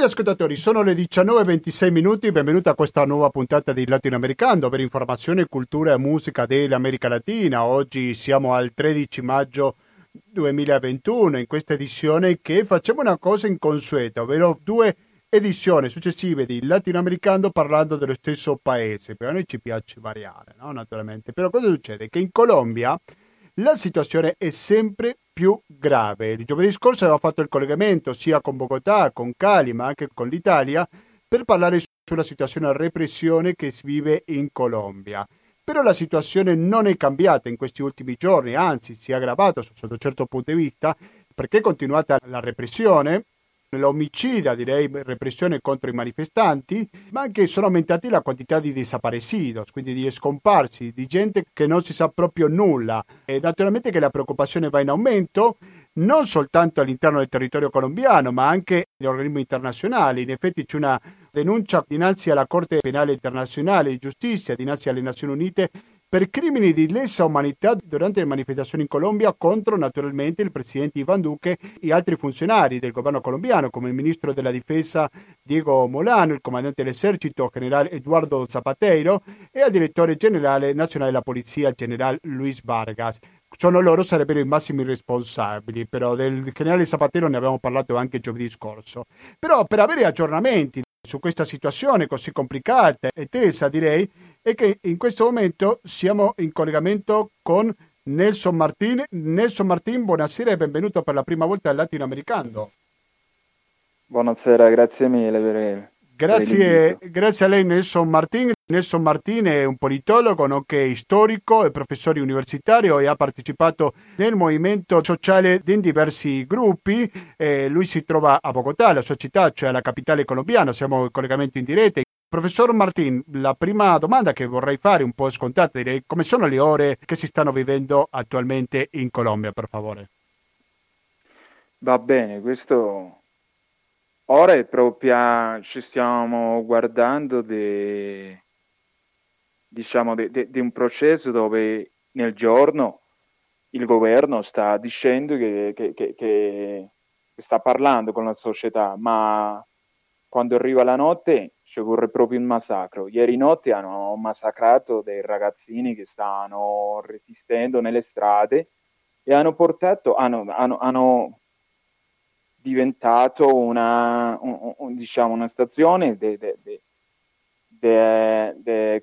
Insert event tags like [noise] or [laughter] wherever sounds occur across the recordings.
Cari ascoltatori, sono le 19.26 minuti, benvenuti a questa nuova puntata di Latinoamericano per informazione, cultura e musica dell'America Latina. Oggi siamo al 13 maggio 2021 in questa edizione che facciamo una cosa inconsueta, ovvero due edizioni successive di Latinoamericano parlando dello stesso paese, però a noi ci piace variare, no? naturalmente. Però cosa succede? Che in Colombia la situazione è sempre più grave. Il giovedì scorso aveva fatto il collegamento sia con Bogotà, con Cali, ma anche con l'Italia, per parlare sulla situazione di repressione che si vive in Colombia. Però la situazione non è cambiata in questi ultimi giorni, anzi si è aggravato sotto un certo punto di vista, perché è continuata la repressione, l'omicida, direi, repressione contro i manifestanti, ma anche sono aumentati la quantità di desaparecidos, quindi di scomparsi, di gente che non si sa proprio nulla. E naturalmente che la preoccupazione va in aumento non soltanto all'interno del territorio colombiano, ma anche negli organismi internazionali. In effetti c'è una denuncia dinanzi alla Corte Penale Internazionale di Giustizia, dinanzi alle Nazioni Unite, per crimini di lesa umanità durante le manifestazioni in Colombia contro naturalmente il presidente Ivan Duque e altri funzionari del governo colombiano come il ministro della difesa Diego Molano, il comandante dell'esercito generale Eduardo Zapatero e il direttore generale nazionale della polizia generale Luis Vargas. Sono loro sarebbero i massimi responsabili, però del generale Zapatero ne abbiamo parlato anche giovedì scorso. Però per avere aggiornamenti su questa situazione così complicata e tesa direi è che in questo momento siamo in collegamento con Nelson Martin. Nelson Martin, buonasera e benvenuto per la prima volta al Latinoamericano. Buonasera, grazie mille per Grazie, grazie, a lei Nelson Martin. Nelson Martin è un politologo, nonché storico e professore universitario e ha partecipato nel movimento sociale in diversi gruppi. Eh, lui si trova a Bogotà, la sua città, cioè la capitale colombiana. Siamo in collegamento in diretta. Professor Martin, la prima domanda che vorrei fare, un po' scontata, direi come sono le ore che si stanno vivendo attualmente in Colombia, per favore? Va bene, questo ora è proprio ci stiamo guardando di diciamo di un processo dove nel giorno il governo sta dicendo che, che, che, che sta parlando con la società, ma quando arriva la notte ci vorrei proprio un massacro. Ieri notte hanno massacrato dei ragazzini che stavano resistendo nelle strade e hanno portato, hanno, hanno, hanno diventato una, un, un, diciamo, una stazione di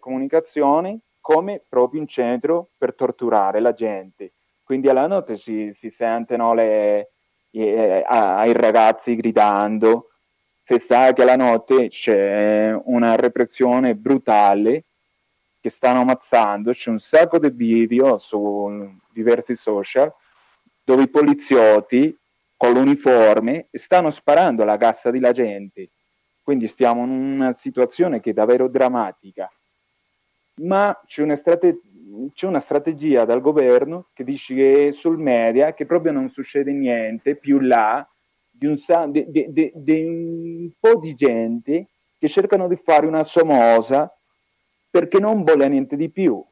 comunicazione come proprio un centro per torturare la gente. Quindi alla notte si, si sentono le, eh, ai ragazzi gridando, se sa che la notte c'è una repressione brutale che stanno ammazzando, c'è un sacco di video su diversi social dove i poliziotti con l'uniforme stanno sparando alla cassa della gente. Quindi stiamo in una situazione che è davvero drammatica. Ma c'è una, strate- c'è una strategia dal governo che dice che sul media che proprio non succede niente più là di un, di, di, di un po' di gente che cercano di fare una somosa perché non vuole niente di più.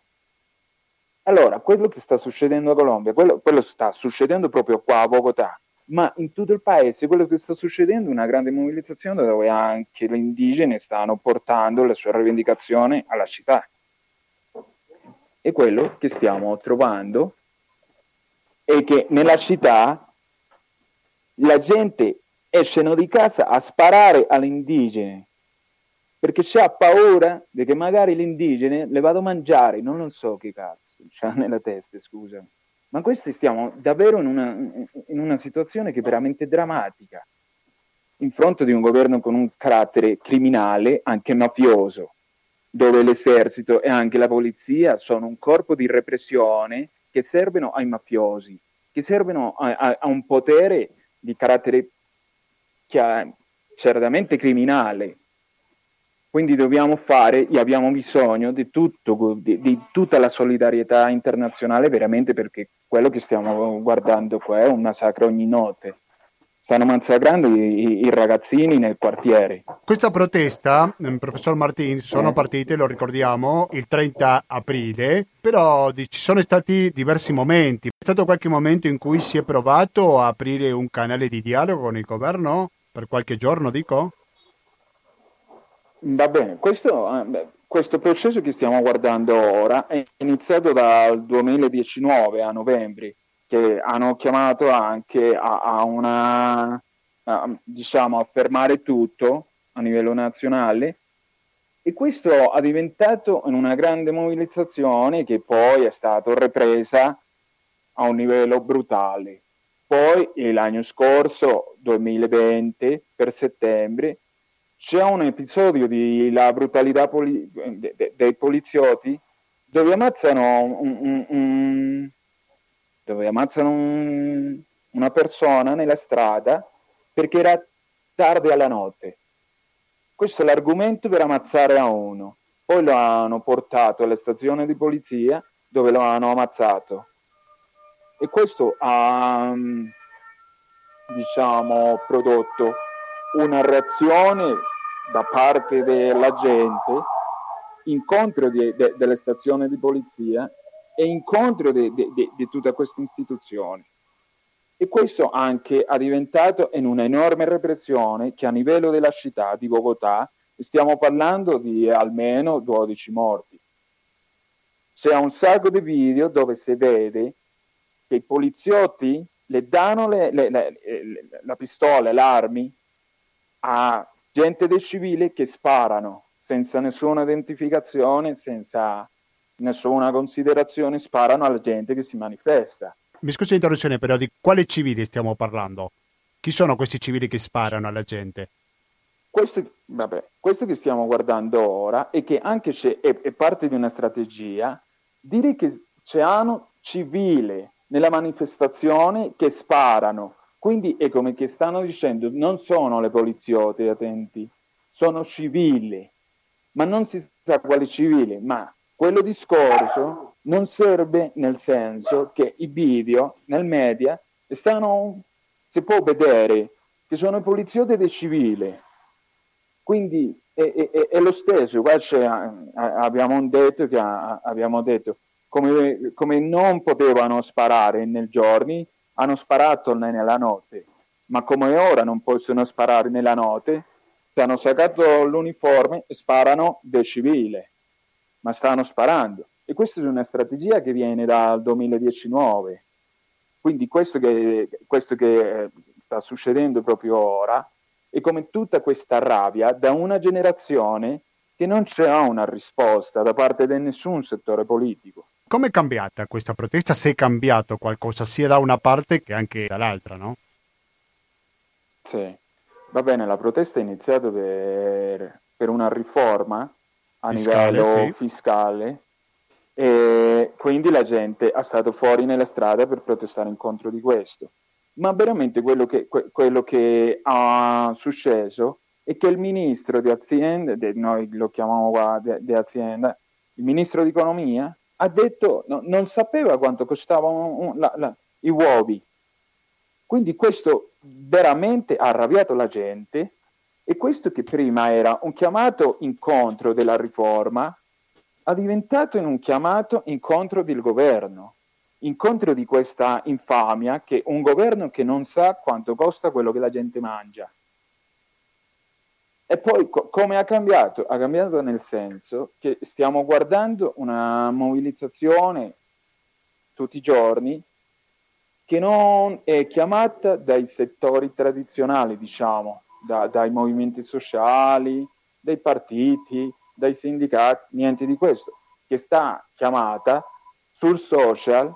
Allora, quello che sta succedendo a Colombia, quello, quello, sta succedendo proprio qua a Bogotà, ma in tutto il paese quello che sta succedendo è una grande mobilitazione dove anche le indigene stanno portando le sue rivendicazioni alla città. E quello che stiamo trovando è che nella città la gente esce di casa a sparare all'indigene perché c'ha paura che magari l'indigene le vado a mangiare, non lo so che cazzo c'ha nella testa, scusa. Ma questi stiamo davvero in una, in una situazione che è veramente drammatica, in fronte di un governo con un carattere criminale, anche mafioso, dove l'esercito e anche la polizia sono un corpo di repressione che servono ai mafiosi, che servono a, a, a un potere di carattere certamente criminale. Quindi dobbiamo fare e abbiamo bisogno di, tutto, di, di, tutta la solidarietà internazionale veramente perché quello che stiamo guardando qua è un massacro ogni notte stanno massacrando i, i, ragazzini nel quartiere. Questa protesta, mm, professor Martin, sono eh. partite, lo ricordiamo, il 30 aprile, però ci sono stati diversi momenti. È stato qualche momento in cui si è provato a aprire un canale di dialogo con il governo? Per qualche giorno, dico? Va bene, questo, eh, questo, processo che stiamo guardando ora è iniziato dal 2019 a novembre, che hanno chiamato anche a, a una, a, diciamo, a fermare tutto a livello nazionale e questo ha diventato una grande mobilitazione che poi è stata ripresa a un livello brutale. Poi l'anno scorso, 2020, per settembre, c'è un episodio di la brutalità poli- de- de- dei poliziotti dove ammazzano, un, un, un, dove ammazzano una persona nella strada perché era tardi alla notte questo è l'argomento per ammazzare a uno. Poi lo hanno portato alla stazione di polizia dove lo hanno ammazzato. E questo ha, diciamo, prodotto una reazione da parte della gente, incontro di, de, delle stazioni di polizia e incontro di, di, di tutta questa istituzione. E questo anche ha diventato in un'enorme repressione che a livello della città di Bogotà stiamo parlando di almeno 12 morti. C'è un sacco di video dove si vede che i poliziotti le danno le, le, le, la pistola, le armi a gente del civile che sparano senza nessuna identificazione, senza nessuna considerazione, sparano alla gente che si manifesta mi scusi l'interruzione, però di quali civili stiamo parlando? Chi sono questi civili che sparano alla gente? Questo, vabbè, questo che stiamo guardando ora è che anche se è, è parte di una strategia, dire che c'è hanno civile nella manifestazione che sparano, quindi è come che stanno dicendo, non sono le poliziotte, attenti, sono civili, ma non si sa quale civile, ma quello discorso non serve nel senso che i video nel media stanno, si può vedere che sono poliziotti del civile, quindi è, è, è lo stesso, qua abbiamo detto che abbiamo detto come, come, non potevano sparare nel giorno, hanno sparato nella notte, ma come ora non possono sparare nella notte, si hanno saccato l'uniforme sparano del civile ma stanno sparando. E questa è una strategia che viene dal 2019. Quindi questo che, questo che eh, sta succedendo proprio ora è come tutta questa rabbia da una generazione che non c'è una risposta da parte di nessun settore politico. Come è cambiata questa protesta? Se è cambiato qualcosa sia da una parte che anche dall'altra, no? Sì, va bene, la protesta è iniziata per, per una riforma a fiscale, livello sì. fiscale e quindi la gente è stata fuori nella strada per protestare contro di questo. Ma veramente quello che, quello che ha successo è che il ministro di azienda, noi lo chiamiamo qua di, di azienda, il ministro di economia, ha detto no, non sapeva quanto costavano i uovi. Quindi questo veramente ha arrabbiato la gente e questo che prima era un chiamato incontro della riforma, ha diventato un chiamato incontro del governo, incontro di questa infamia che un governo che non sa quanto costa quello che la gente mangia. E poi co- come ha cambiato? Ha cambiato nel senso che stiamo guardando una mobilitazione tutti i giorni che non è chiamata dai settori tradizionali, diciamo, da, dai movimenti sociali, dai partiti, dai sindicati, niente di questo, che sta chiamata sul social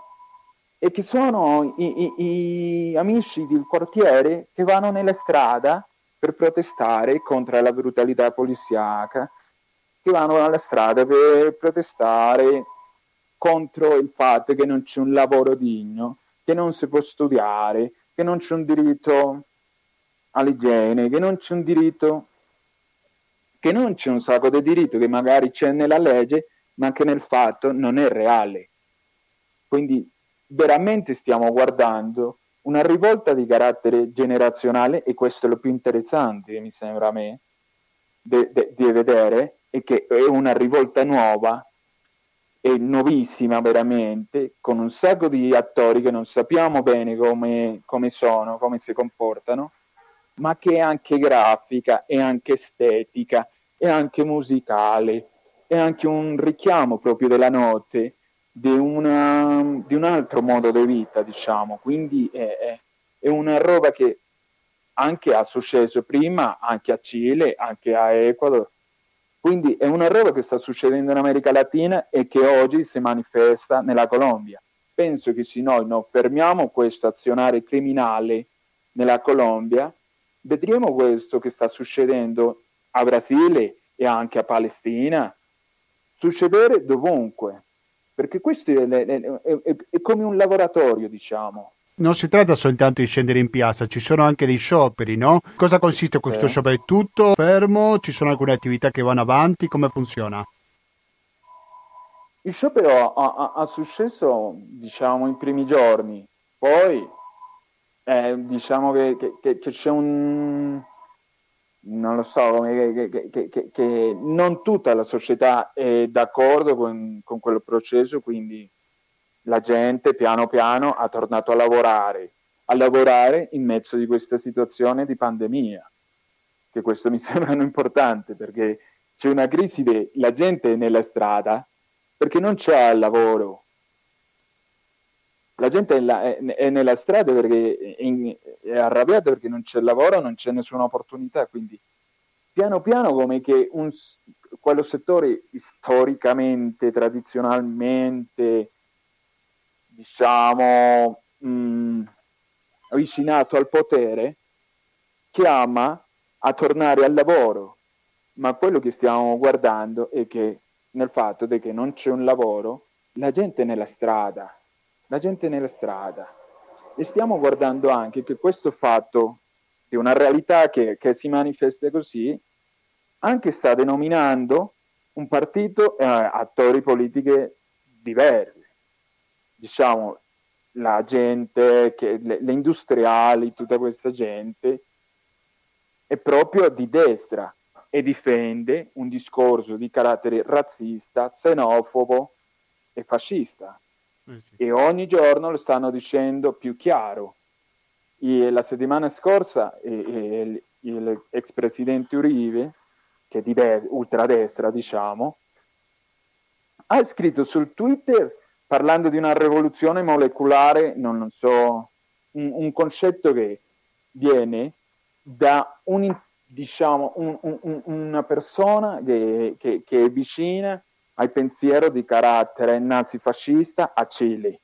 e che sono i, i, i amici del quartiere che vanno nella strada per protestare contro la brutalità poliziaca, che vanno alla strada per protestare contro il fatto che non c'è un lavoro digno, che non si può studiare, che non c'è un diritto all'igiene, che non c'è un diritto, che non c'è un sacco di diritto che magari c'è nella legge, ma che nel fatto non è reale. Quindi veramente stiamo guardando una rivolta di carattere generazionale e questo è lo più interessante, mi sembra a me, di vedere, è che è una rivolta nuova e nuovissima veramente, con un sacco di attori che non sappiamo bene come, come sono, come si comportano, ma che è anche grafica e anche estetica è anche musicale, è anche un richiamo proprio della notte di, una, di un altro modo di vita, diciamo. Quindi è, è, è una roba che anche ha successo prima, anche a Cile, anche a Ecuador. Quindi è una roba che sta succedendo in America Latina e che oggi si manifesta nella Colombia. Penso che se noi non fermiamo questo azionare criminale nella Colombia, vedremo questo che sta succedendo a Brasile e anche a Palestina succedere dovunque, perché questo è, è, è, è come un laboratorio, diciamo non si tratta soltanto di scendere in piazza, ci sono anche dei scioperi, no? Cosa consiste questo eh. sciopero? È tutto fermo? Ci sono alcune attività che vanno avanti? Come funziona? Il sciopero ha, ha, ha successo, diciamo, in primi giorni, poi eh, diciamo che, che, che, c'è un... non lo so, che, che, non tutta la società è d'accordo con, con quel processo, quindi la gente piano piano ha tornato a lavorare, a lavorare in mezzo di questa situazione di pandemia, che questo mi [laughs] sembra importante perché c'è una crisi, de, la gente nella strada perché non c'è lavoro. La gente è, la, è, è nella strada perché è, è, arrabbiata perché non c'è lavoro, non c'è nessuna opportunità, quindi piano piano come che un, quello settore storicamente, tradizionalmente, diciamo, mh, avvicinato al potere, chiama a tornare al lavoro. Ma quello che stiamo guardando è che nel fatto che non c'è un lavoro, la gente è nella strada, la gente nella strada. E stiamo guardando anche che questo fatto di una realtà che, che si manifesta così, anche sta denominando un partito e eh, attori politiche diversi diciamo, la gente, che, le, le industriali, tutta questa gente, è proprio di destra e difende un discorso di carattere razzista, xenofobo e fascista. E ogni giorno lo stanno dicendo più chiaro. E la settimana scorsa e, e, l'ex presidente Uribe, che è di de- ultradestra, diciamo, ha scritto sul Twitter parlando di una rivoluzione molecolare, non, non so, un, un, concetto che viene da un, diciamo, un, una persona che, che, che, è vicina al pensiero di carattere nazifascista a Cile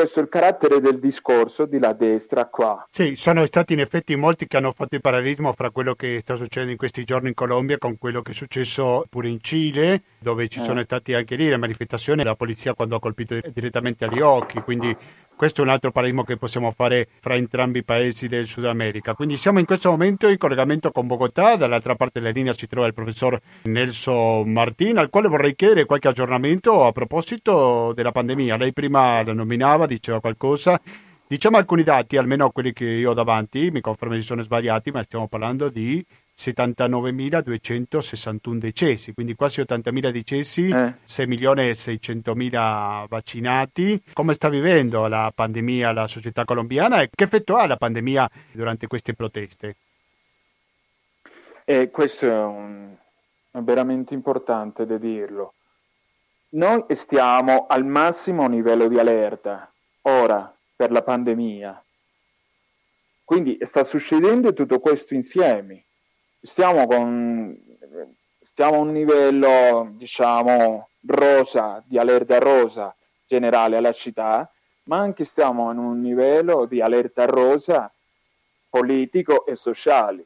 questo è il carattere del discorso di la destra qua. Sì, sono stati in effetti molti che hanno fatto il parallelismo fra quello che sta succedendo in questi giorni in Colombia con quello che è successo pure in Cile, dove ci eh. sono stati anche lì le manifestazioni, la polizia quando ha colpito direttamente agli occhi, quindi questo è un altro parallelismo che possiamo fare fra entrambi i paesi del Sud America. Quindi siamo in questo momento in collegamento con Bogotà, dall'altra parte della linea si trova il professor Nelson Martin, al quale vorrei chiedere qualche aggiornamento a proposito della pandemia. Lei prima la nominava, diceva qualcosa. Diciamo alcuni dati, almeno quelli che io ho davanti, mi confermo se sono sbagliati, ma stiamo parlando di 79.261 decessi, quindi quasi 80.000 decessi, eh. 6 milioni e 600.000 vaccinati. Come sta vivendo la pandemia la società colombiana e che effetto ha la pandemia durante queste proteste? Eh, questo è, un, è veramente importante da dirlo. Noi stiamo al massimo livello di allerta ora per la pandemia. Quindi sta succedendo tutto questo insieme stiamo con stiamo a un livello diciamo rosa di allerta rosa generale alla città ma anche stiamo in un livello di allerta rosa politico e sociale.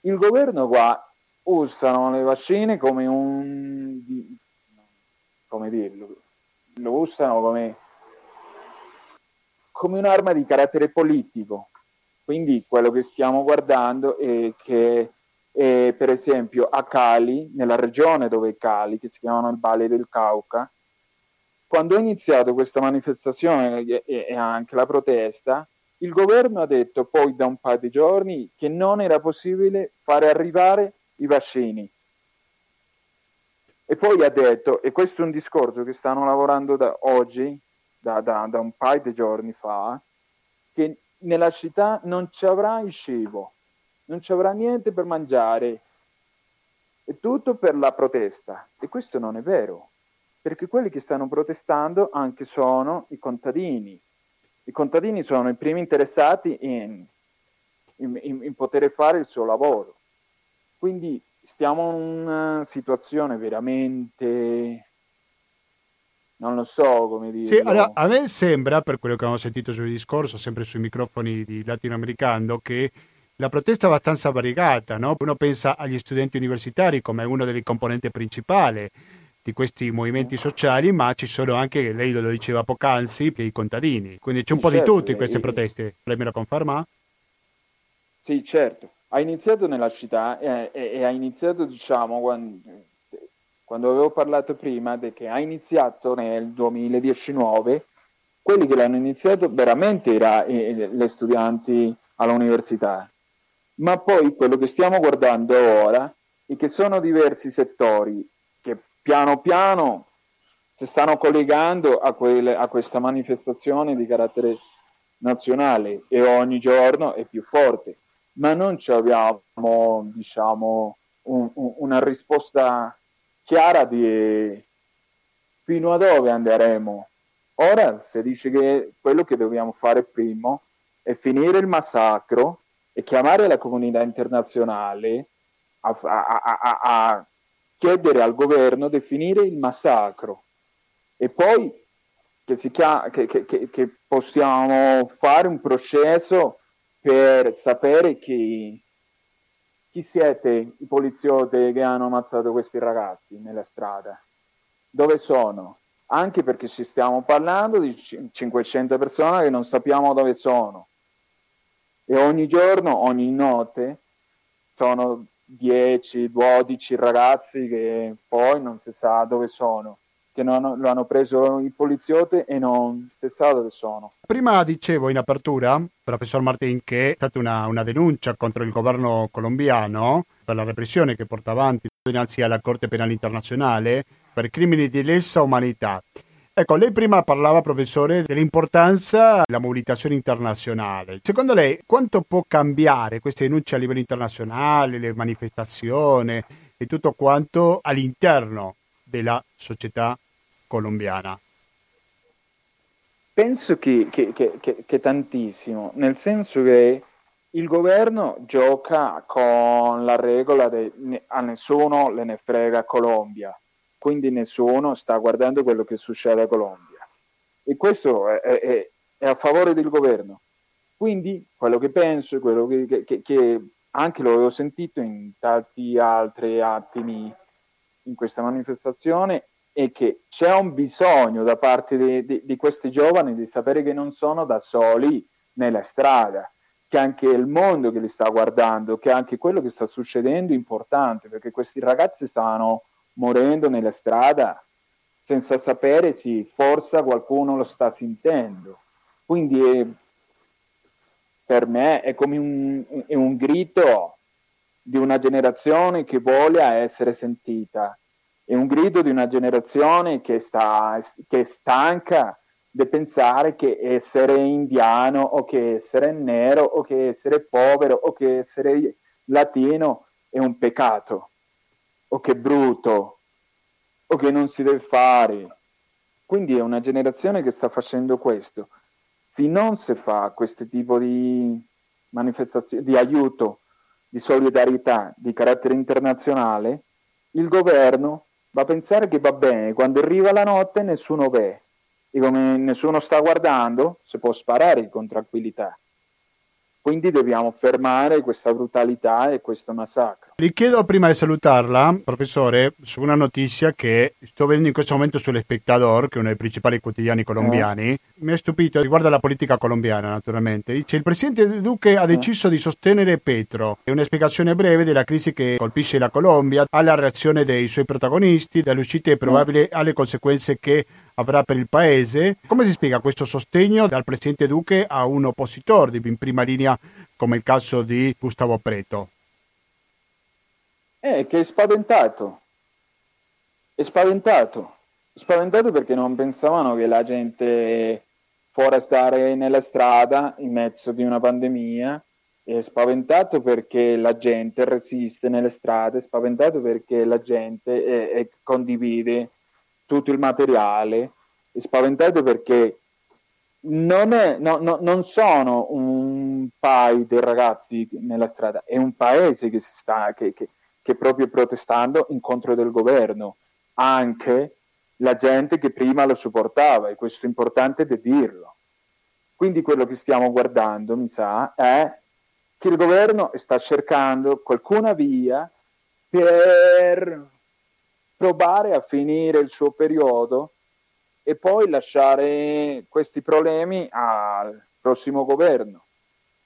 Il governo qua usano le vaccine come un come dirlo lo usano come come un'arma di carattere politico. Quindi quello che stiamo guardando è che e, per esempio a Cali, nella regione dove è Cali, che si chiamano il Valle del Cauca, quando è iniziato questa manifestazione e, e anche la protesta, il governo ha detto poi da un paio di giorni che non era possibile fare arrivare i vaccini. E poi ha detto, e questo è un discorso che stanno lavorando da oggi, da, da, da un paio di giorni fa, che nella città non ci avrà il cibo non ci avrà niente per mangiare È tutto per la protesta. E questo non è vero, perché quelli che stanno protestando anche sono i contadini. I contadini sono i primi interessati in, in, in poter fare il suo lavoro. Quindi stiamo in una situazione veramente non lo so come dire. Sì, allora, a me sembra, per quello che abbiamo sentito sul discorso, sempre sui microfoni di latinoamericano, che la protesta è abbastanza variegata, no? Uno pensa agli studenti universitari come uno delle componenti principali di questi movimenti sociali, ma ci sono anche, lei lo diceva poc'anzi, i contadini. Quindi c'è un sì, po' certo, di tutto in queste proteste. Lei me lo conferma? Sì, certo. Ha iniziato nella città e, e, e ha iniziato, diciamo, quando, quando avevo parlato prima che ha iniziato nel 2019, quelli che l'hanno iniziato veramente erano eh, le studenti all'università. Ma poi quello che stiamo guardando ora è che sono diversi settori che piano piano si stanno collegando a, quelle, a questa manifestazione di carattere nazionale e ogni giorno è più forte ma non abbiamo diciamo, un, un, una risposta chiara di fino a dove andremo. Ora si dice che quello che dobbiamo fare prima è finire il massacro e chiamare la comunità internazionale a, a, a, a chiedere al governo di finire il massacro. E poi che, chiama, che, che, che possiamo fare un processo per sapere chi, chi siete i poliziotti che hanno ammazzato questi ragazzi nella strada, dove sono, anche perché ci stiamo parlando di 500 persone che non sappiamo dove sono e ogni giorno, ogni notte sono 10, 12 ragazzi che poi non si sa dove sono che non, lo hanno preso i poliziotti e non si sa dove sono. Prima dicevo in apertura, professor Martin, che è stata una, una denuncia contro il governo colombiano per la repressione che porta avanti dinanzi alla Corte Penale Internazionale per crimini di lesa umanità. Ecco, lei prima parlava, professore, dell'importanza della mobilitazione internazionale. Secondo lei, quanto può cambiare queste denunce a livello internazionale, le manifestazioni e tutto quanto all'interno della società colombiana? Penso che, che, che, che, tantissimo, nel senso che il governo gioca con la regola che a nessuno le ne frega Colombia, quindi nessuno sta guardando quello che succede a Colombia. E questo è, è, è a favore del governo. Quindi quello che penso, quello che, che anche lo avevo sentito in tanti altri attimi in questa manifestazione è che c'è un bisogno da parte di, di, di questi giovani di sapere che non sono da soli nella strada, che anche il mondo che li sta guardando, che anche quello che sta succedendo è importante, perché questi ragazzi stanno morendo nella strada senza sapere se forse qualcuno lo sta sentendo. Quindi è, per me è come un, è un grido di una generazione che vuole essere sentita è un grido di una generazione che, sta, che è stanca di pensare che essere indiano o che essere nero o che essere povero o che essere latino è un peccato o che è brutto o che non si deve fare. Quindi è una generazione che sta facendo questo. Se non si fa questo tipo di manifestazione, di aiuto, di solidarietà di carattere internazionale, il governo va a pensare che va bene, quando arriva la notte nessuno vede e come nessuno sta guardando si può sparare con tranquillità. Quindi dobbiamo fermare questa brutalità e questo massacro. Le chiedo prima di salutarla, professore, su una notizia che sto vedendo in questo momento sull'Espectador, che è uno dei principali quotidiani colombiani. Eh. Mi ha stupito, riguarda la politica colombiana naturalmente. Dice il presidente Duque ha eh. deciso eh. di sostenere Petro. È una spiegazione breve della crisi che colpisce la Colombia, alla reazione dei suoi protagonisti, dalle uscite probabili eh. alle conseguenze che avrà per il paese. Come si spiega questo sostegno dal presidente Duque a un oppositore in prima linea come il caso di Gustavo Preto? Eh, che è spaventato. È spaventato. Spaventato perché non pensavano che la gente fuori stare nella strada in mezzo di una pandemia è spaventato perché la gente resiste nelle strade, è spaventato perché la gente è, è, condivide tutto il materiale, è spaventato perché non, è, no, no, non sono un paio di ragazzi nella strada, è un paese che, sta, che, che, che proprio protestando in contro del governo, anche la gente che prima lo supportava, e questo è importante di dirlo. Quindi quello che stiamo guardando, mi sa, è che il governo sta cercando qualcuna via per provare a finire il suo periodo e poi lasciare questi problemi al prossimo governo.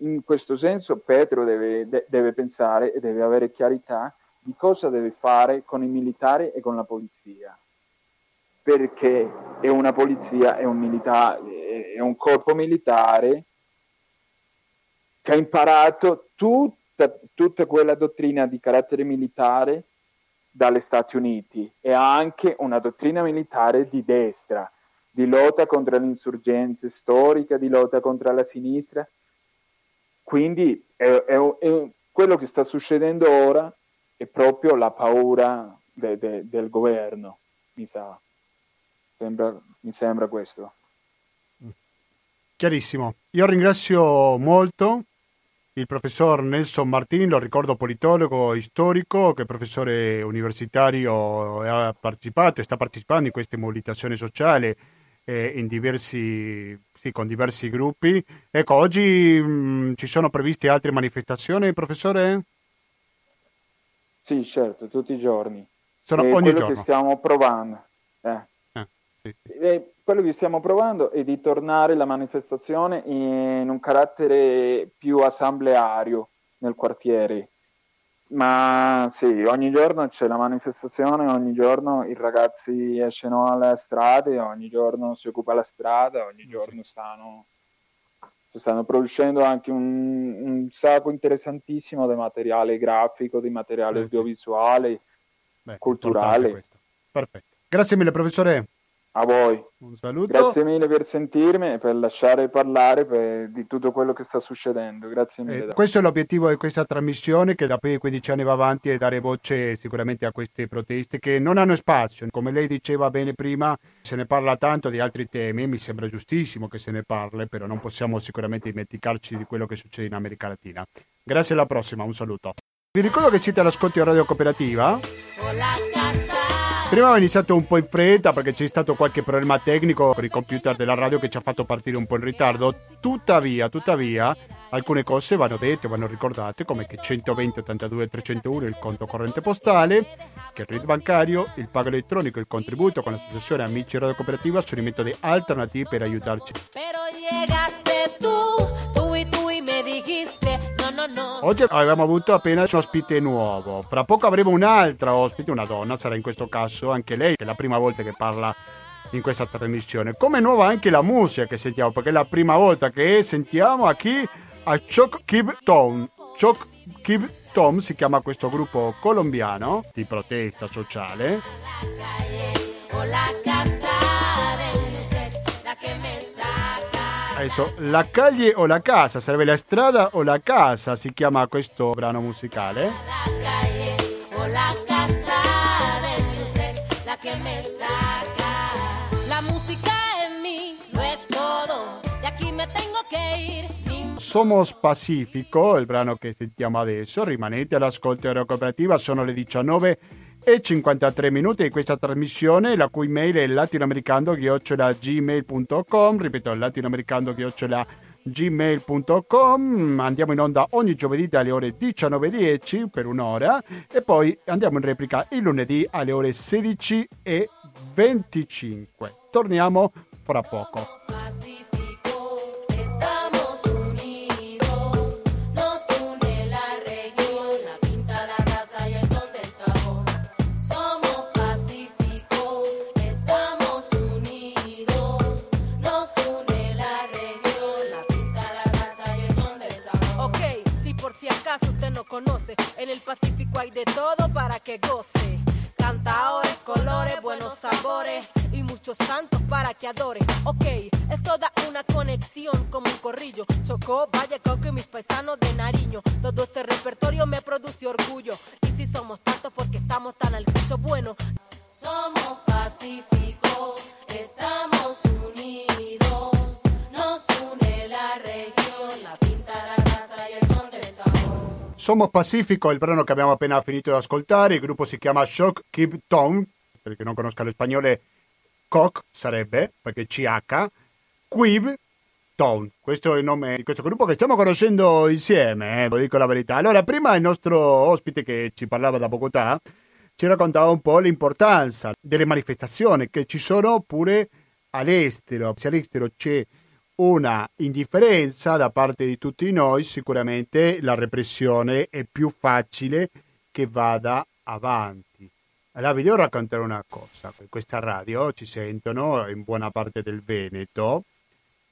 In questo senso Petro deve, de- deve pensare e deve avere chiarità di cosa deve fare con i militari e con la polizia perché è una polizia, è un, militare, è un corpo militare che ha imparato tutta, tutta quella dottrina di carattere militare dagli Stati Uniti e ha anche una dottrina militare di destra, di lotta contro l'insurgenza storica, di lotta contro la sinistra. Quindi è, è, è, quello che sta succedendo ora è proprio la paura de, de, del governo, mi sa. Sembra, mi sembra questo. Chiarissimo. Io ringrazio molto il professor Nelson Martin, lo ricordo politologo storico, che è professore universitario e ha partecipato e sta partecipando in queste mobilitazioni sociali eh, in diversi, sì, con diversi gruppi. Ecco, oggi mh, mm, ci sono previste altre manifestazioni, professore? Sì, certo, tutti i giorni. Sono è ogni quello giorno. che stiamo provando. Eh. Sì. E quello che stiamo provando è di tornare la manifestazione in un carattere più assembleario nel quartiere. Ma sì, ogni giorno c'è la manifestazione, ogni giorno i ragazzi escono alle strade, ogni giorno si occupa la strada, ogni giorno stanno, stanno producendo anche un, un, sacco interessantissimo di materiale grafico, di materiale Beh, audiovisuale, Beh, culturale. Perfetto. Grazie mille professore. A voi. Un saluto. Grazie mille per sentirmi e per lasciare parlare per, di tutto quello che sta succedendo. Grazie mille. Eh, questo è l'obiettivo di questa trasmissione che da più di 15 anni va avanti e dare voce sicuramente a queste proteste che non hanno spazio. Come lei diceva bene prima, se ne parla tanto di altri temi, mi sembra giustissimo che se ne parli, però non possiamo sicuramente dimenticarci di quello che succede in America Latina. Grazie alla prossima, un saluto. Vi ricordo che siete all'ascolto di Radio Cooperativa. Prima ho iniziato un po' in fretta perché c'è stato qualche problema tecnico con i computer della radio che ci ha fatto partire un po' in ritardo. Tuttavia, tuttavia, alcune cose vanno dette, vanno ricordate, come che 120 82 301 il conto corrente postale, che il RID bancario, il pago elettronico il contributo con l'associazione Amici Radio Cooperativa sono i metodi alternativi per aiutarci. Però llegaste tu, tu e tu e me no, no. Oggi avevamo avuto appena un ospite nuovo. Fra poco avremo un'altra ospite, una donna, sarà in questo caso anche lei, che è la prima volta che parla in questa trasmissione. Come nuova anche la musica che sentiamo, perché è la prima volta che sentiamo a chi a Choc Kib Town. Choc Kib Tom si chiama questo gruppo colombiano di protesta sociale. Adesso, la calle o la casa, sarebbe la strada o la casa, si chiama questo brano musicale. La calle o la casa de mi ser, la que me saca. La música en mí lo es todo, de aquí me tengo que ir. Somos Pacifico, il brano che sentiamo adesso, rimanete all'ascolto della cooperativa, sono le 19 e 53 minuti di questa trasmissione, la cui mail è latinoamericando-gmail.com, ripeto, latinoamericando-gmail.com, andiamo in onda ogni giovedì dalle ore 19.10 per un'ora e poi andiamo in replica il lunedì alle ore 16.25. Torniamo fra poco. En el Pacífico hay de todo para que goce. Cantadores, colores, buenos sabores y muchos santos para que adore. Ok, es toda una conexión como un corrillo. Chocó, Valle, Coco y mis paisanos de Nariño. Todo ese repertorio me produce orgullo. Y si somos tantos porque estamos tan al cucho bueno. Somos pacíficos, Somos Pacifico, il brano che abbiamo appena finito di ascoltare, il gruppo si chiama Shock Keep Tone, per chi non conosca lo spagnolo COC sarebbe, perché CH, Quib Tone, questo è il nome di questo gruppo che stiamo conoscendo insieme, eh, lo dico la verità. Allora, prima il nostro ospite che ci parlava da Bogotà ci raccontava un po' l'importanza delle manifestazioni che ci sono pure all'estero. Se all'estero c'è una indifferenza da parte di tutti noi, sicuramente la repressione è più facile che vada avanti. Allora vi devo raccontare una cosa, questa radio ci sentono in buona parte del Veneto.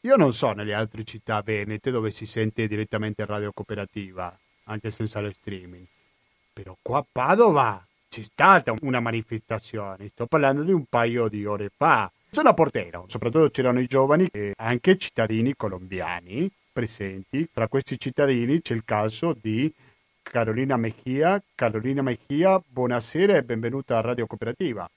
Io non so nelle altre città venete dove si sente direttamente radio cooperativa, anche senza lo streaming. Però qua a Padova c'è stata una manifestazione, sto parlando di un paio di ore fa. Sono a Portero, soprattutto c'erano i giovani e anche cittadini colombiani presenti. Tra questi cittadini c'è il caso di Carolina Mejia. Carolina Mejia, buonasera e benvenuta a Radio Cooperativa.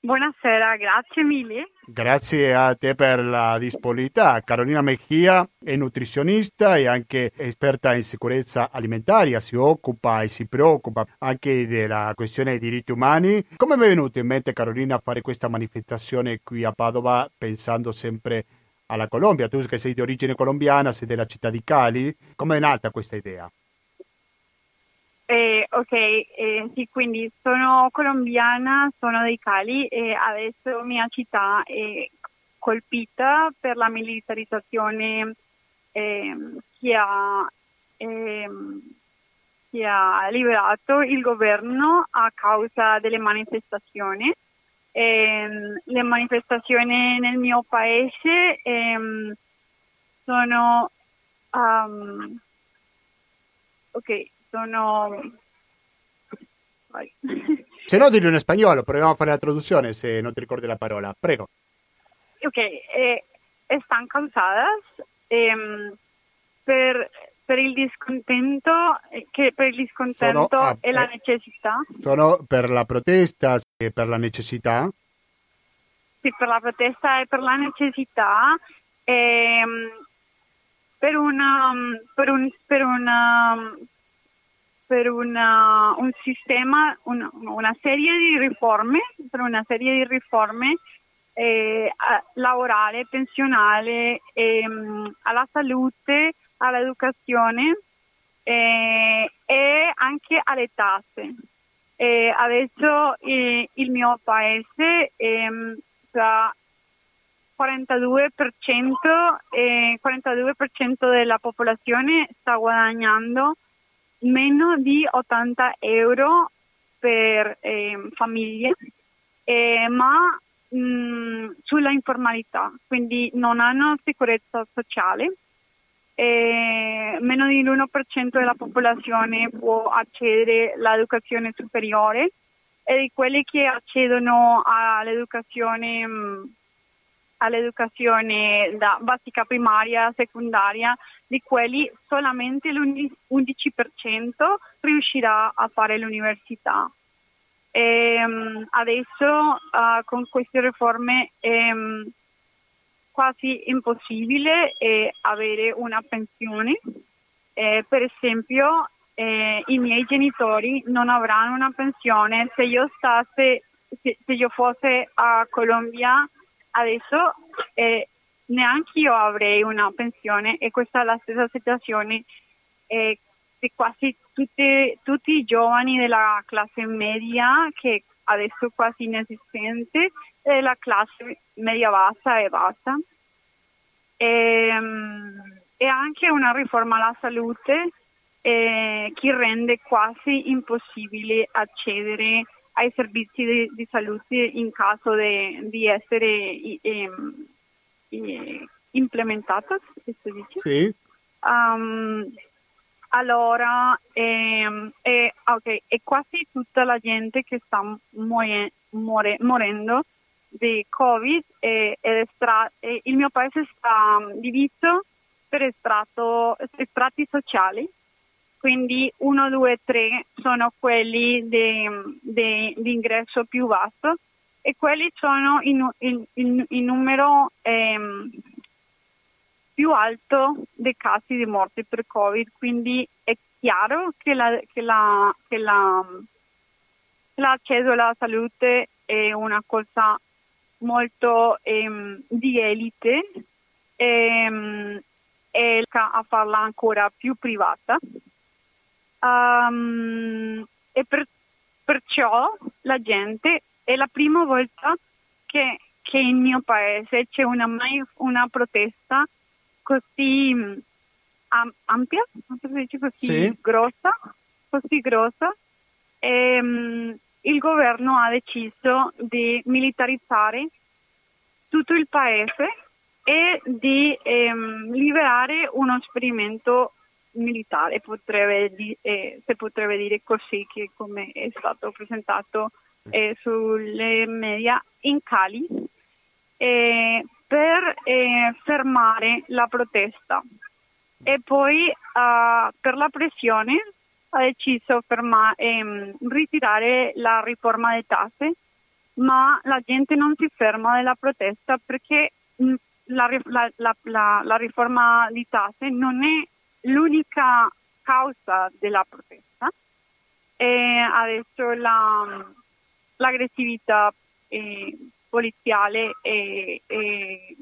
Buonasera, grazie mille. Grazie a te per la disponibilità. Carolina Mejia è nutrizionista e anche esperta in sicurezza alimentaria, si occupa e si preoccupa anche della questione dei diritti umani. Come mi è venuto in mente Carolina a fare questa manifestazione qui a Padova pensando sempre alla Colombia? Tu che sei di origine colombiana, sei della città di Cali, come è nata questa idea? Eh, ok, eh, sì, quindi sono colombiana, sono dei Cali e adesso mia città è colpita per la militarizzazione ehm, che, ha, ehm, che ha liberato il governo a causa delle manifestazioni. Ehm, le manifestazioni nel mio paese ehm, sono... um, ok, sono... Vai. Se no, dillo in spagnolo, proviamo a fare la traduzione se non ti ricordi la parola. Prego. Ok, eh, están causadas ehm, per, per il discontento, eh, che per il discontento Sono, ah, e la eh. necessità, Sono per la protesta e per la necessità. sì, per la protesta e per la necessità, ehm, per una, per un, per una, per una, un sistema, un- una serie di riforme, per una serie di riforme eh, a- lavorale, pensionale, ehm, alla salute, all'educazione eh, e anche alle tasse. Eh, adesso il mio paese ehm, tra 42%, eh, 42% della popolazione sta guadagnando meno di 80 euro per ehm, famiglie, eh, ma mh, sulla informalità, quindi non hanno sicurezza sociale. Eh, meno dell'1% della popolazione può accedere all'educazione superiore e di quelli che accedono all'educazione mh, all'educazione da basica primaria, secondaria, di quelli solamente l'11% riuscirà a fare l'università. Ehm, adesso ah, con queste riforme è mm, quasi impossibile eh, avere una pensione. Eh, per esempio, eh, i miei genitori non avranno una pensione se io stasse, se, se io fosse a Colombia adesso eh, neanche io avrei una pensione e questa è la stessa situazione eh, di quasi tutti, tutti i giovani della classe media che adesso è quasi inesistente e la classe media bassa e bassa. Ehm, E, anche una riforma alla salute eh, che rende quasi impossibile accedere ai servizi di, di salute in caso di essere eh, implementata, se si dice. Sì. Um, allora, ehm, e, ok, e quasi tutta la gente che sta muoie- muore- morendo di Covid e, ed estra- e il mio paese sta mm, diviso per estratto, estratti sociali, quindi 1, 2, 3 sono quelli di ingresso più vasto e quelli sono in numero ehm, più alto dei casi di morte per Covid, quindi è chiaro che, la, che, la, che la, l'accesso alla salute è una cosa molto ehm, di elite ehm, e a farla ancora più privata. Um, e per, perciò la gente è la prima volta che, che in mio paese c'è una, una protesta così am, ampia, così sì. grossa, così grossa. E, um, il governo ha deciso di militarizzare tutto il paese e di ehm, liberare uno sperimento militare, potrebbe di, eh, se potrebbe dire così, che come è stato presentato eh, sulle media in Cali, eh, per eh, fermare la protesta. E poi uh, per la pressione ha deciso ferma, ehm, ritirare la riforma delle tasse, ma la gente non si ferma della protesta perché mh, la, la, la, la, riforma di tasse non è l'unica causa della protesta. E adesso l'aggressività eh, poliziale e, e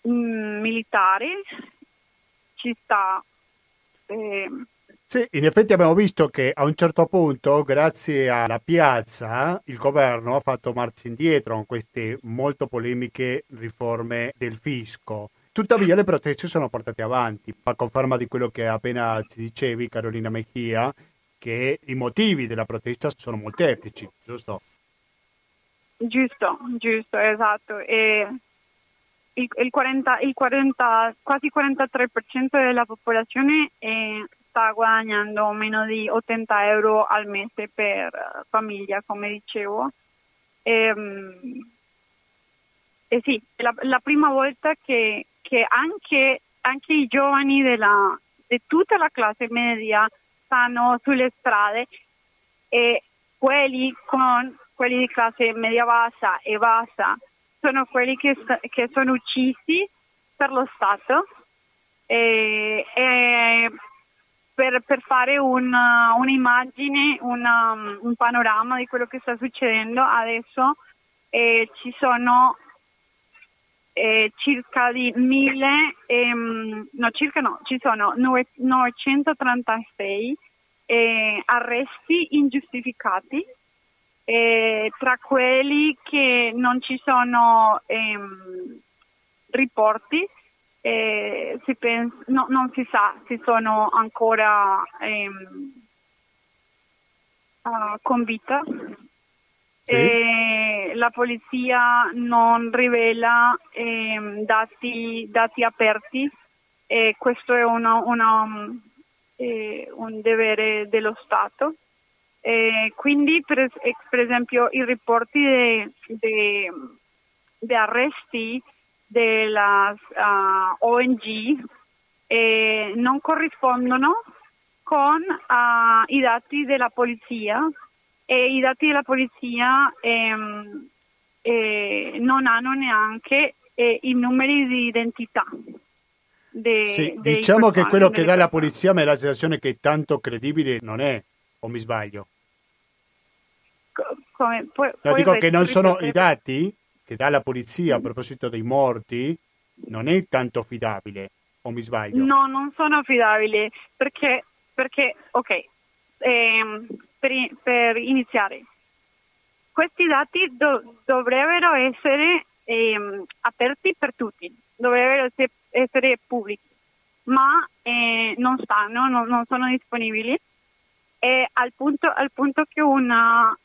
mh, militare ci sta eh, sì, in effetti abbiamo visto che a un certo punto, grazie alla piazza, il governo ha fatto marcia indietro con queste molto polemiche riforme del fisco. Tuttavia le proteste sono portate avanti, a conferma di quello che appena ci dicevi, Carolina Mejia, che i motivi della protesta sono molteplici, giusto? Giusto, giusto, esatto. E il, il, 40, il 40, quasi 43% della popolazione è sta guadagnando meno di 80 euro al mese per eh, famiglia, come dicevo. E, ehm, e sì, è la, la prima volta che, che anche, anche, i giovani della, di tutta la classe media stanno sulle strade e quelli con quelli di classe media bassa e bassa sono quelli che, che sono uccisi per lo Stato e, e per, per fare una, un'immagine, una, un panorama di quello che sta succedendo adesso eh, ci sono eh, circa di mille, ehm, no circa no, ci sono 936 eh, arresti ingiustificati, eh, tra quelli che non ci sono ehm, riporti eh, si pensa, no, non si sa se sono ancora ehm, uh, con vita. Sì. E la polizia non rivela ehm, dati, dati, aperti e questo è una, una, eh, un dovere dello Stato. Eh, quindi, per, per, esempio, i riporti di arresti della uh, ONG eh, non corrispondono con uh, i dati della polizia e i dati della polizia ehm, eh, non hanno neanche eh, i numeri di identità. De, sì, diciamo che quello che dà la polizia mi ha la sensazione che tanto credibile non è, o mi sbaglio? Come, puoi, no, dico che non sono i dati che dà la polizia a proposito dei morti non è tanto affidabile, o mi sbaglio? No, non sono affidabili perché, perché ok, ehm, per, per, iniziare, questi dati do, dovrebbero essere ehm, aperti per tutti, dovrebbero essere, essere pubblici, ma eh, non stanno, non, non sono disponibili. E al punto, al punto che una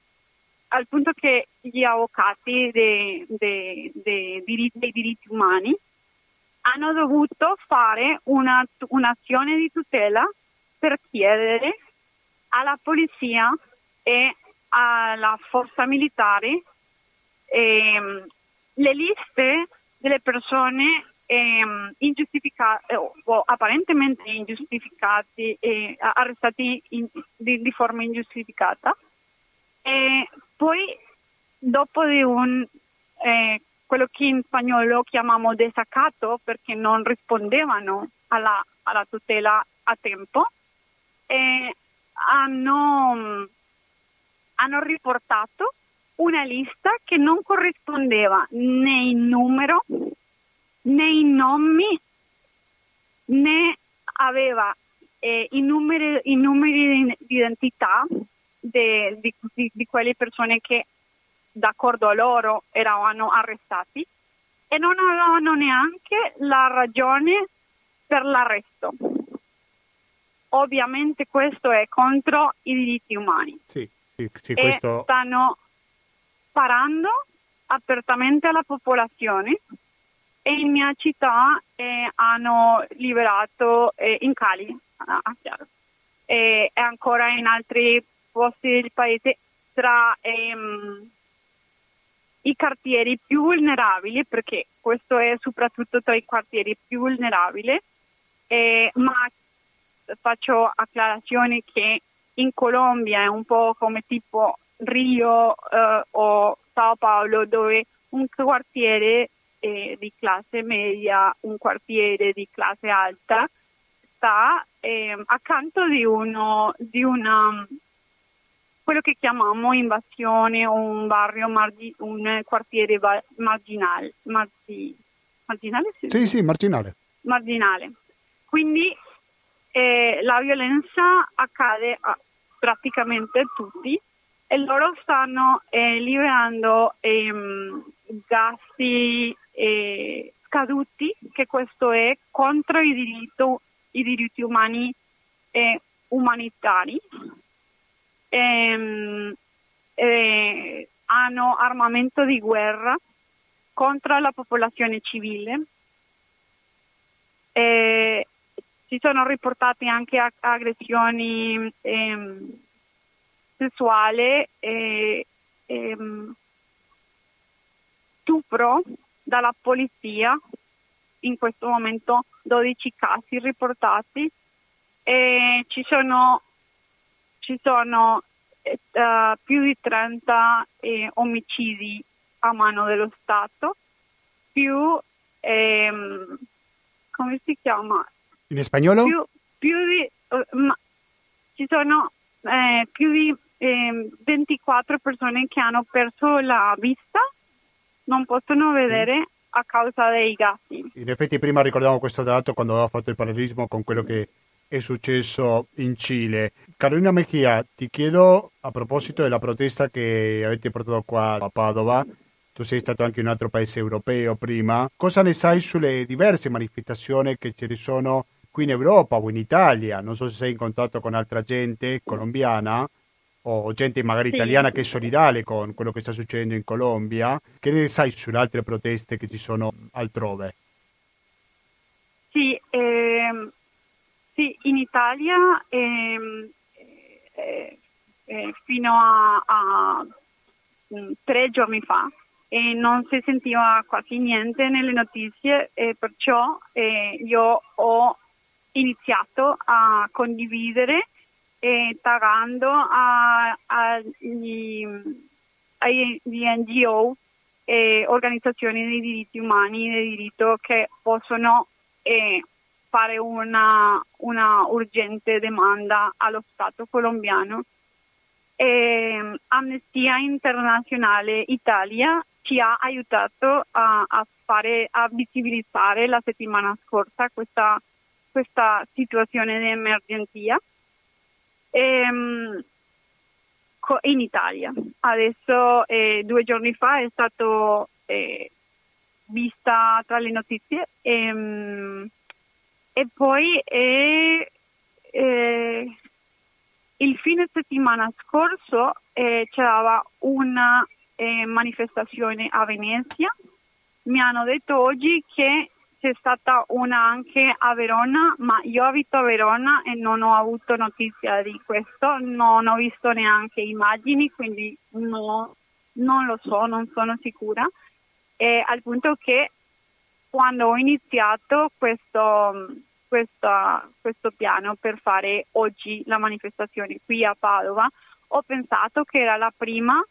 al punto che gli avvocati dei, dei, dei, diritti, dei diritti umani hanno dovuto fare una, un'azione di tutela per chiedere alla polizia e alla forza militare. Ehm, le liste delle persone ehm, ingiustificate o, o apparentemente ingiustificati e arrestati in- di, di forma ingiustificata. E poi dopo di un eh, quello che in spagnolo chiamiamo desacato perché non rispondevano alla, alla tutela a tempo e hanno, hanno riportato una lista che non corrispondeva né in numero né in nomi né aveva eh, i, numeri, i numeri di identità de- di, di, di quelle persone che d'accordo a loro erano arrestati e non avevano neanche la ragione per l'arresto. Ovviamente questo è contro i diritti umani. Sì, sì, sì, e questo... stanno sparando apertamente alla popolazione e in mia città eh, hanno liberato eh, in Cali, a a Chiaro, e, e ancora in altri posti del paese tra ehm, i quartieri più vulnerabili, perché questo è soprattutto tra i quartieri più vulnerabili, eh, ma faccio acclarazione che in Colombia è un po' come tipo Rio eh, o Sao Paolo dove un quartiere eh, di classe media, un quartiere di classe alta sta ehm, accanto di uno di una quello che chiamiamo invasione o un barrio margi- un quartiere va- marginale margi- marginale sì? Sì, sì, marginale. marginale. Quindi eh, la violenza accade a praticamente tutti e loro stanno eh, liberando ehm, gas eh, scaduti, che questo è contro i, diritto- i diritti umani e umanitari. Ehm, eh, hanno armamento di guerra contro la popolazione civile. Eh, ci sono riportate anche ag- aggressioni ehm, sessuali e ehm, stupro dalla polizia, in questo momento 12 casi riportati e ci sono, ci sono eh, più di 30 eh, omicidi a mano dello Stato, più, ehm, come si chiama? In spagnolo? più, più di eh, ma ci sono eh, più di eh, 24 persone che hanno perso la vista, non possono vedere a causa dei gatti. In effetti prima ricordavo questo dato quando aveva fatto il parallelismo con quello che è successo in Cile. Carolina Mejia, ti chiedo a proposito della protesta che avete portato qua a Padova, tu sei stato anche in un altro paese europeo prima, cosa ne sai sulle diverse manifestazioni che ne sono qui in Europa o in Italia? Non so se sei in contatto con altra gente colombiana o gente magari Sì. italiana che è solidale con quello che sta succedendo in Colombia. Che ne sai sulle altre proteste che ci sono altrove? Sì, ehm, sì, in Italia ehm, eh, eh, fino a, a, mm, tre giorni fa e non si sentiva quasi niente nelle notizie e perciò eh, io ho iniziato a condividere e agli, agli NGO e organizzazioni dei diritti umani e del diritto che possono eh, fare una, una urgente domanda allo Stato colombiano. E, Amnestia Internazionale Italia ci ha aiutato a, a fare, a visibilizzare la settimana scorsa questa, questa situazione di emergenza ehm, in Italia. Adesso eh, due giorni fa è stato eh, vista tra le notizie ehm, e poi eh, il fine settimana scorso eh, c'era una eh, manifestazione a Venezia. Mi hanno detto oggi che c'è stata una anche a Verona, ma io abito a Verona e non ho avuto notizia di questo, non ho visto neanche immagini, quindi no- non lo so, non sono sicura, eh, al punto che quando ho iniziato questo, questo, questo piano per fare oggi la manifestazione qui a Padova, ho pensato che era la prima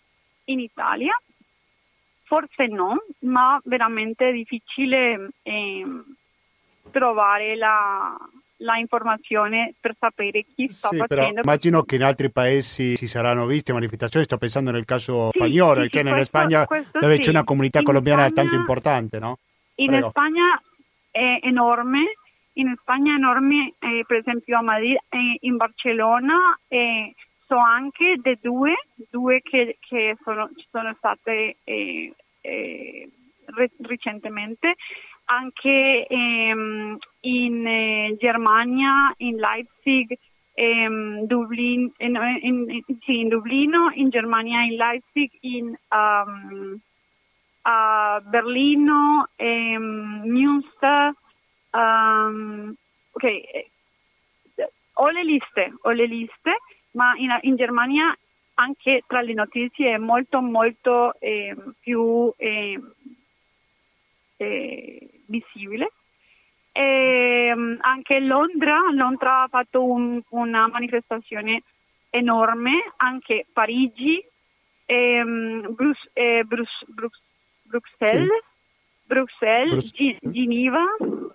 in Italia, forse no, ma veramente difficile eh, trovare la, la informazione per sapere chi sta Sì, facendo. immagino che in altri paesi si saranno viste manifestazioni, sto pensando nel caso Sì, spagnolo, sì, cioè nella questo- Spagna questo dove c'è una comunità In colombiana Spagna- tanto importante, no? In Prego. Spagna è enorme, in Spagna è enorme, eh, per esempio a Madrid e in Barcellona e so anche di due, due che, che sono, ci sono state eh, eh, re- recentemente, anche ehm, in eh, Germania, in Leipzig, ehm, Dublin, in, in- in- sì, in Dublino, in Germania, in Leipzig, in um, a Berlino, ehm, Münster, ehm, ok, eh, ho le liste, ho le liste, ma in, in Germania anche tra le notizie è molto molto ehm, più ehm, eh, visibile. Ehm, anche Londra, Londra ha fatto un- una manifestazione enorme, anche Parigi, ehm, Brus- eh, Brus- Brux- Bruxelles, Bruxelles, Brus- Gi- Ginevra.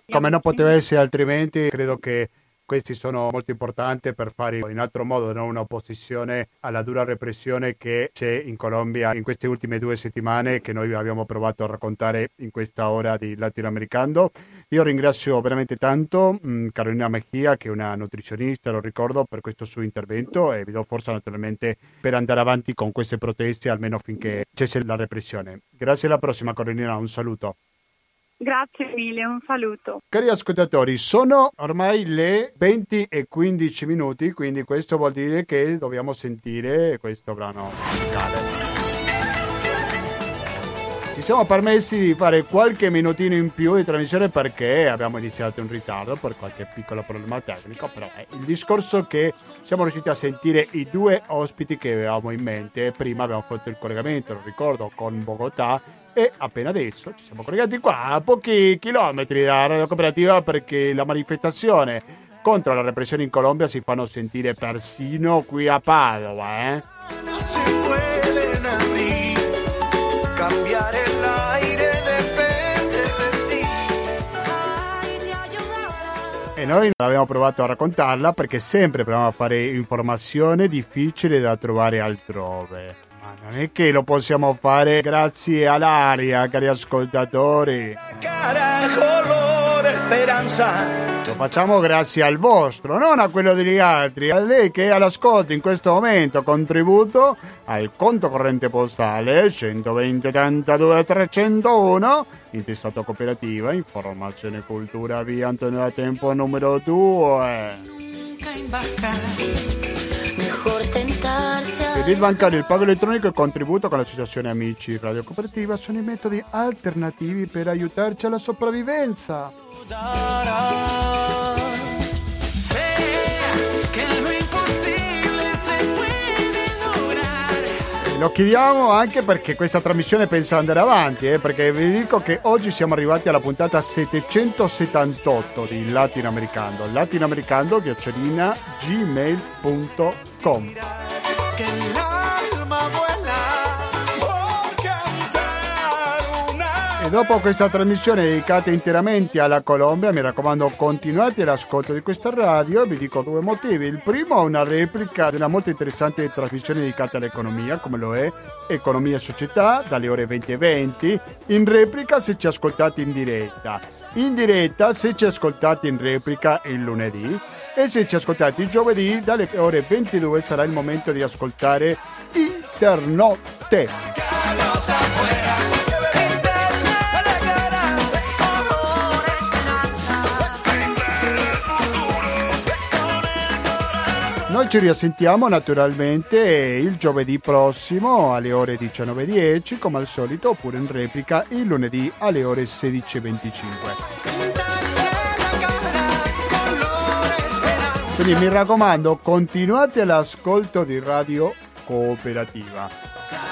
Come non poteva essere altrimenti, credo che questi sono molto importanti per fare in altro modo no? un'opposizione alla dura repressione che c'è in Colombia in queste ultime due settimane che noi abbiamo provato a raccontare in questa ora di Latinoamericano. Io ringrazio veramente tanto mh, Carolina Mejia che è una nutrizionista, lo ricordo, per questo suo intervento e vi do forza naturalmente per andare avanti con queste proteste almeno finché cesse la repressione. Grazie alla prossima Carolina, un saluto. Grazie mille, un saluto. Cari ascoltatori, sono ormai le 20 e 15 minuti, quindi questo vuol dire che dobbiamo sentire questo brano musicale. Ci siamo permessi di fare qualche minutino in più di trasmissione perché abbiamo iniziato in ritardo per qualche piccolo problema tecnico, però è il discorso che siamo riusciti a sentire i due ospiti che avevamo in mente. Prima abbiamo fatto il collegamento, lo ricordo, con Bogotà e appena adesso ci siamo collegati qua a pochi chilometri dalla radio cooperativa perché la manifestazione contro la repressione in Colombia si fanno sentire persino qui a Padova, eh? E noi abbiamo provato a raccontarla perché sempre proviamo a fare informazione difficile da trovare altrove. Ma non è che lo possiamo fare grazie all'aria, cari ascoltatori. Cara, color, esperanza. Lo facciamo grazie al vostro, non a quello degli altri, a lei che è all'ascolto in questo momento, contributo al conto corrente postale 120 82 301, intestato cooperativa, informazione e cultura via Antonio da Tempo numero 2. Nunca embarcar. A Il bancario, il pago elettronico e il contributo con l'associazione Amici Radio Cooperativa sono i metodi alternativi per aiutarci alla sopravvivenza. Lo chiediamo anche perché questa trasmissione pensa andare avanti, eh, perché vi dico che oggi siamo arrivati alla puntata 778 di Latinoamericano. Latinoamericano E dopo questa trasmissione dedicata interamente alla Colombia, mi raccomando continuate l'ascolto di questa radio, vi dico due motivi. Il primo è una replica di una molto interessante trasmissione dedicata all'economia, come lo è Economia e Società, dalle ore 20 e 20, in replica se ci ascoltate in diretta. In diretta se ci ascoltate in replica il lunedì e se ci ascoltate il giovedì dalle ore 22 sarà il momento di ascoltare Internotte. Ci riassentiamo naturalmente il giovedì prossimo alle ore 19.10 come al solito oppure in replica il lunedì alle ore 16.25. Quindi mi raccomando continuate l'ascolto di Radio Cooperativa.